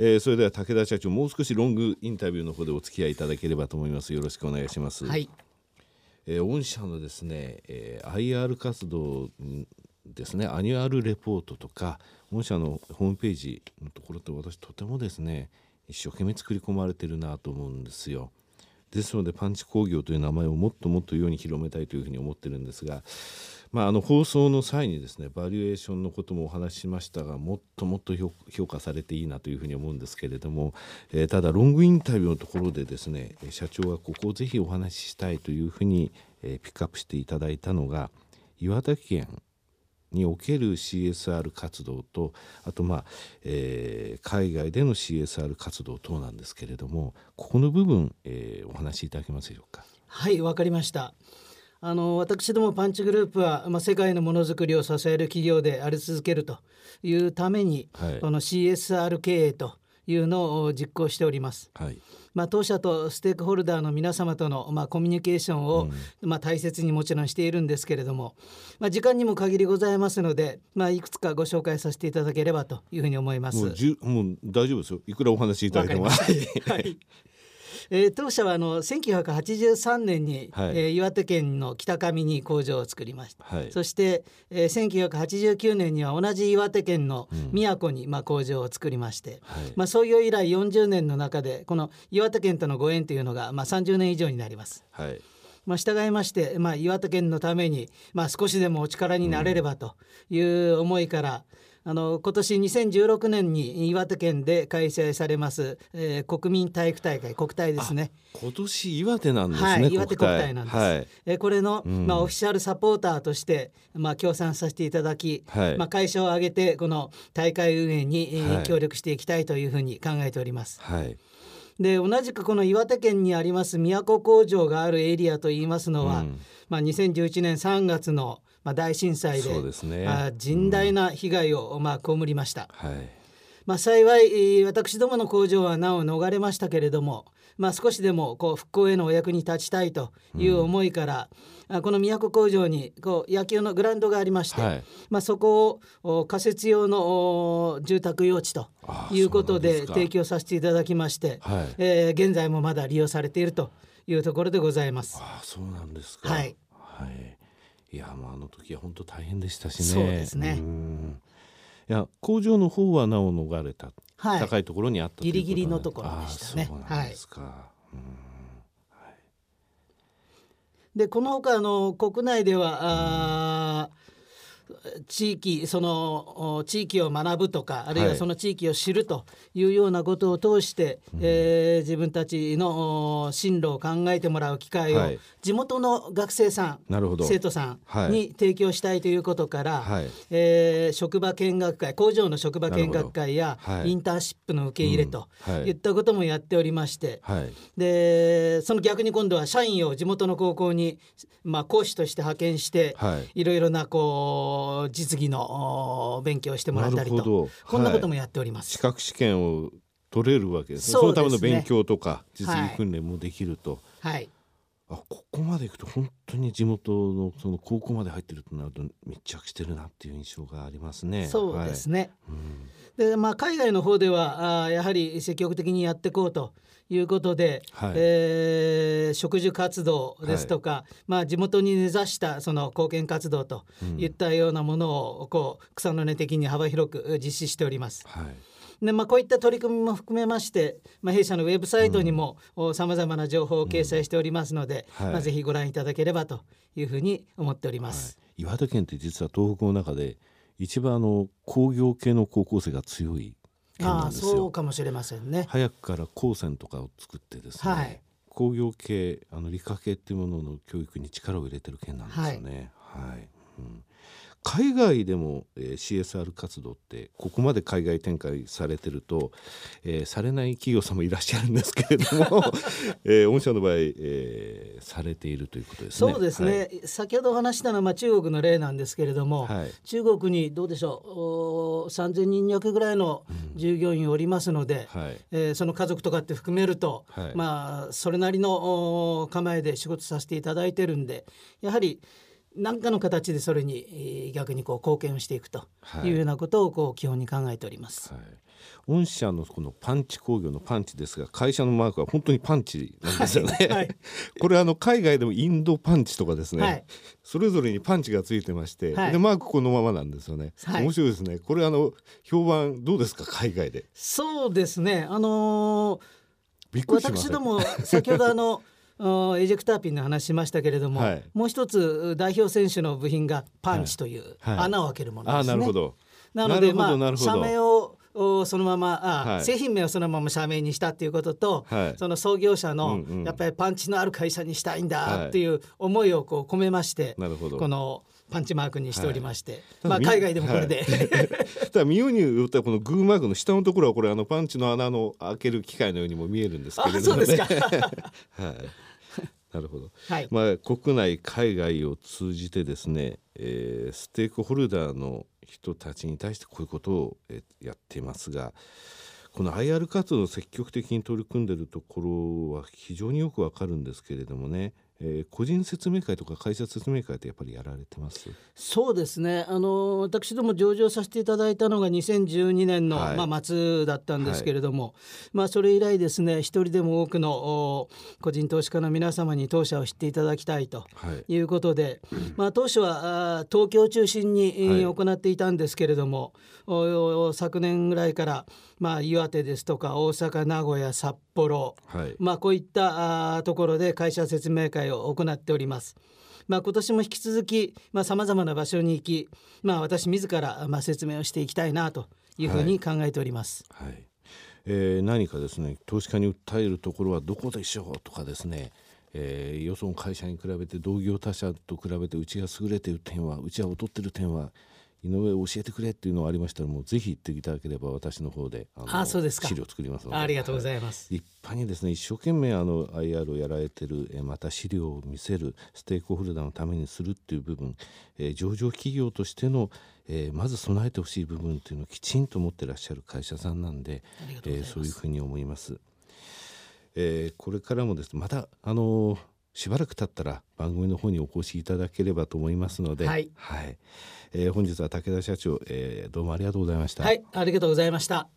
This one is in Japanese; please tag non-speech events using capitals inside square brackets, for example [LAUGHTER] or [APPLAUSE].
えー、それでは武田社長もう少しロングインタビューの方でお付き合いいただければと思います。よろしくお願いします。はい、えー、御社のですね、えー、IR 活動ですねアニュアルレポートとか御社のホームページのところって私とてもですね一生懸命作り込まれてるなと思うんですよ。ですのでパンチ工業という名前をもっともっと世に広めたいというふうに思ってるんですが、まあ、あの放送の際にですねバリエーションのこともお話ししましたがもっともっと評価されていいなというふうに思うんですけれども、えー、ただロングインタビューのところでですね社長がここをぜひお話ししたいというふうに、えー、ピックアップしていただいたのが岩手県における CSR 活動とあとまあ、えー、海外での CSR 活動等なんですけれどもここの部分、えー、お話しいただけますでしょうか？はいわかりましたあの私どもパンチグループは、まあ、世界のものづくりを支える企業であり続けるというために、はい、この CSR 経営というのを実行しております。はいまあ、当社とステークホルダーの皆様との、まあ、コミュニケーションを、うん、まあ、大切にもちろんしているんですけれども、まあ、時間にも限りございますので、まあ、いくつかご紹介させていただければというふうに思います。もうもう大丈夫ですよいくらお話しいただいても。[LAUGHS] はいえー、当社はあの1983年に、はい、えー、岩手県の北上に工場を作りました、はい、そして、えー、1989年には同じ岩手県の宮古に、うん、まあ、工場を作りまして、はい、まあ、創業以来40年の中でこの岩手県とのご縁というのが、まあ、30年以上になります。はい。まあ、従いまして、まあ、岩手県のために、まあ、少しでもお力になれればという思いから、うんあの今年2016年に岩手県で開催されます、えー、国民体育大会国体ですね。今年岩手なんですね、はい、岩手国体なんです、はい、えー、これの、うん、まあ、オフィシャルサポーターとして、まあ、協賛させていただき、はい、まあ、会社を挙げてこの大会運営に、えー、協力していきたいというふうに考えております。はい。で同じくこの岩手県にあります宮古工場があるエリアといいますのは、うん、まあ、2011年3月のまあ、大震災でで、ね、まあ、甚大な被害を、まあ、被りました。はい。まあ、幸い私どもの工場はなお逃れましたけれども、まあ、少しでもこう復興へのお役に立ちたいという思いから、うん、この宮古工場にこう野球のグラウンドがありまして、はい、まあ、そこを仮設用の住宅用地ということで提供させていただきまして、はい、えー、現在もまだ利用されているというところでございます。あそうなんですか、はい、はいいやまああの時は本当大変でしたしね。そうですね。いや工場の方はなお逃れた、はい、高いところにあったギリギリのところでしたね。そうなんですか。はい、でこのほかあの国内では、あ地域その地域を学ぶとかあるいはその地域を知るというようなことを通して、はい、えー、自分たちの進路を考えてもらう機会を地元の学生さん、はい、生徒さんに提供したいということから、はい、えー、職場見学会工場の職場見学会やインターンシップの受け入れとい。ったこともやっておりまして、でその逆に今度は社員を地元の高校に、まあ、講師として派遣して、いろいろなこう実技の勉強してもらったりとこんなこともやっております、はい、資格試験を取れるわけです、ね、そのための勉強とか実技訓練もできると、はい、はい、あここまでいくと本当に地元のその高校まで入ってるとなると密着してるなっていう印象がありますね。そうですね、はい、うん、でまあ、海外の方ではあやはり積極的にやっていこうということで、はい、えー、植樹活動ですとか、はい、まあ、地元に根ざしたその貢献活動といったようなものをこう草の根的に幅広く実施しております。はい。でまあ、こういった取り組みも含めまして、まあ、弊社のウェブサイトにもさまざまな情報を掲載しておりますので、うん。はい、まあ、ぜひご覧いただければというふうに思っております、はい、岩手県って実は東北の中で一番あの工業系の高校生が強いあそうかもしれませんね。早くから高専とかを作ってですね、はい、工業系あの理科系っていうものの教育に力を入れてる県なんですよね。はい、はい、うん海外でも、えー、CSR 活動ってここまで海外展開されてると、えー、されない企業さんもいらっしゃるんですけれども、[LAUGHS] えー、御社の場合、えー、されているということですね。そうですね、はい、先ほどお話したのは、まあ、中国の例なんですけれども、はい、中国にどうでしょう3,000人弱ぐらいの従業員おりますので、うんはい、えー、その家族とかって含めると、はい、まあそれなりの構えで仕事させていただいてるんでやはり何かの形でそれに逆にこう貢献をしていくというようなことをこう基本に考えております。はい御社のこのパンチ工業のパンチですが会社のマークは本当にパンチなんですよね。はいはい、[LAUGHS] これあの海外でもインドパンチとかですね、はい、それぞれにパンチがついてまして、でマークこのままなんですよね。面白いですね。これあの評判どうですか海外で？そうですね。あのー、私ども先ほどあの [LAUGHS] エジェクターピンの話しましたけれども、はい、もう一つ代表選手の部品がパンチという穴を開けるものですね。なるほど。なのでまあ社名をそのままあ、はい、製品名をそのまま社名にしたっていうことと、はい、その創業者の、やっぱりパンチのある会社にしたいんだっていう思いをこう込めまして、はい、このパンチマークにしておりまして、まあ海外でもこれで、[LAUGHS] ただ見ようによってはこのグーマークの下のところはこれあのパンチの穴の開ける機械のようにも見えるんですけれどもね。[LAUGHS] はいなるほど、はい、まあ、国内海外を通じてですね、えー、ステークホルダーの人たちに対してこういうことをやっていますがこの IR 活動を積極的に取り組んでいるところは非常によくわかるんですけれどもねえー、個人説明会とか会社説明会ってやっぱりやられてます？そうですね。あの私ども上場させていただいたのが2012年の、はい、まあ、末だったんですけれども、はい、まあ、それ以来ですね一人でも多くの個人投資家の皆様に当社を知っていただきたいとい。うことで、はい、まあ、当初は東京を中心に行っていたんですけれども、昨年ぐらいから、まあ、岩手ですとか大阪名古屋札幌、まあ、こういったところで会社説明会を行っております。まあ、今年も引き続きさまざ、まな場所に行き、まあ、私自ら、まあ、説明をしていきたいなというふうに考えております。はい、はい、えー、何かですね投資家に訴えるところはどこでしょうとかですねえー、よその会社に比べて同業他社と比べてうちが優れている点はうちは劣っている点は井上教えてくれっていうのがありましたらもうぜひ言っていただければ私の方であそうですか。資料作りますので。ありがとうございます、はい、立派にですね一生懸命あの IR をやられてる、えまた資料を見せるステークホルダーのためにするっていう部分、えー、上場企業としての、えー、まず備えてほしい部分っていうのをきちんと持ってらっしゃる会社さんなんでえー、そういうふうに思います。えー、これからもです。ねまたあのーしばらく経ったら番組の方にお越しいただければと思いますので、はい、はい、えー、本日は武田社長、えー、どうもありがとうございました。はい、ありがとうございました。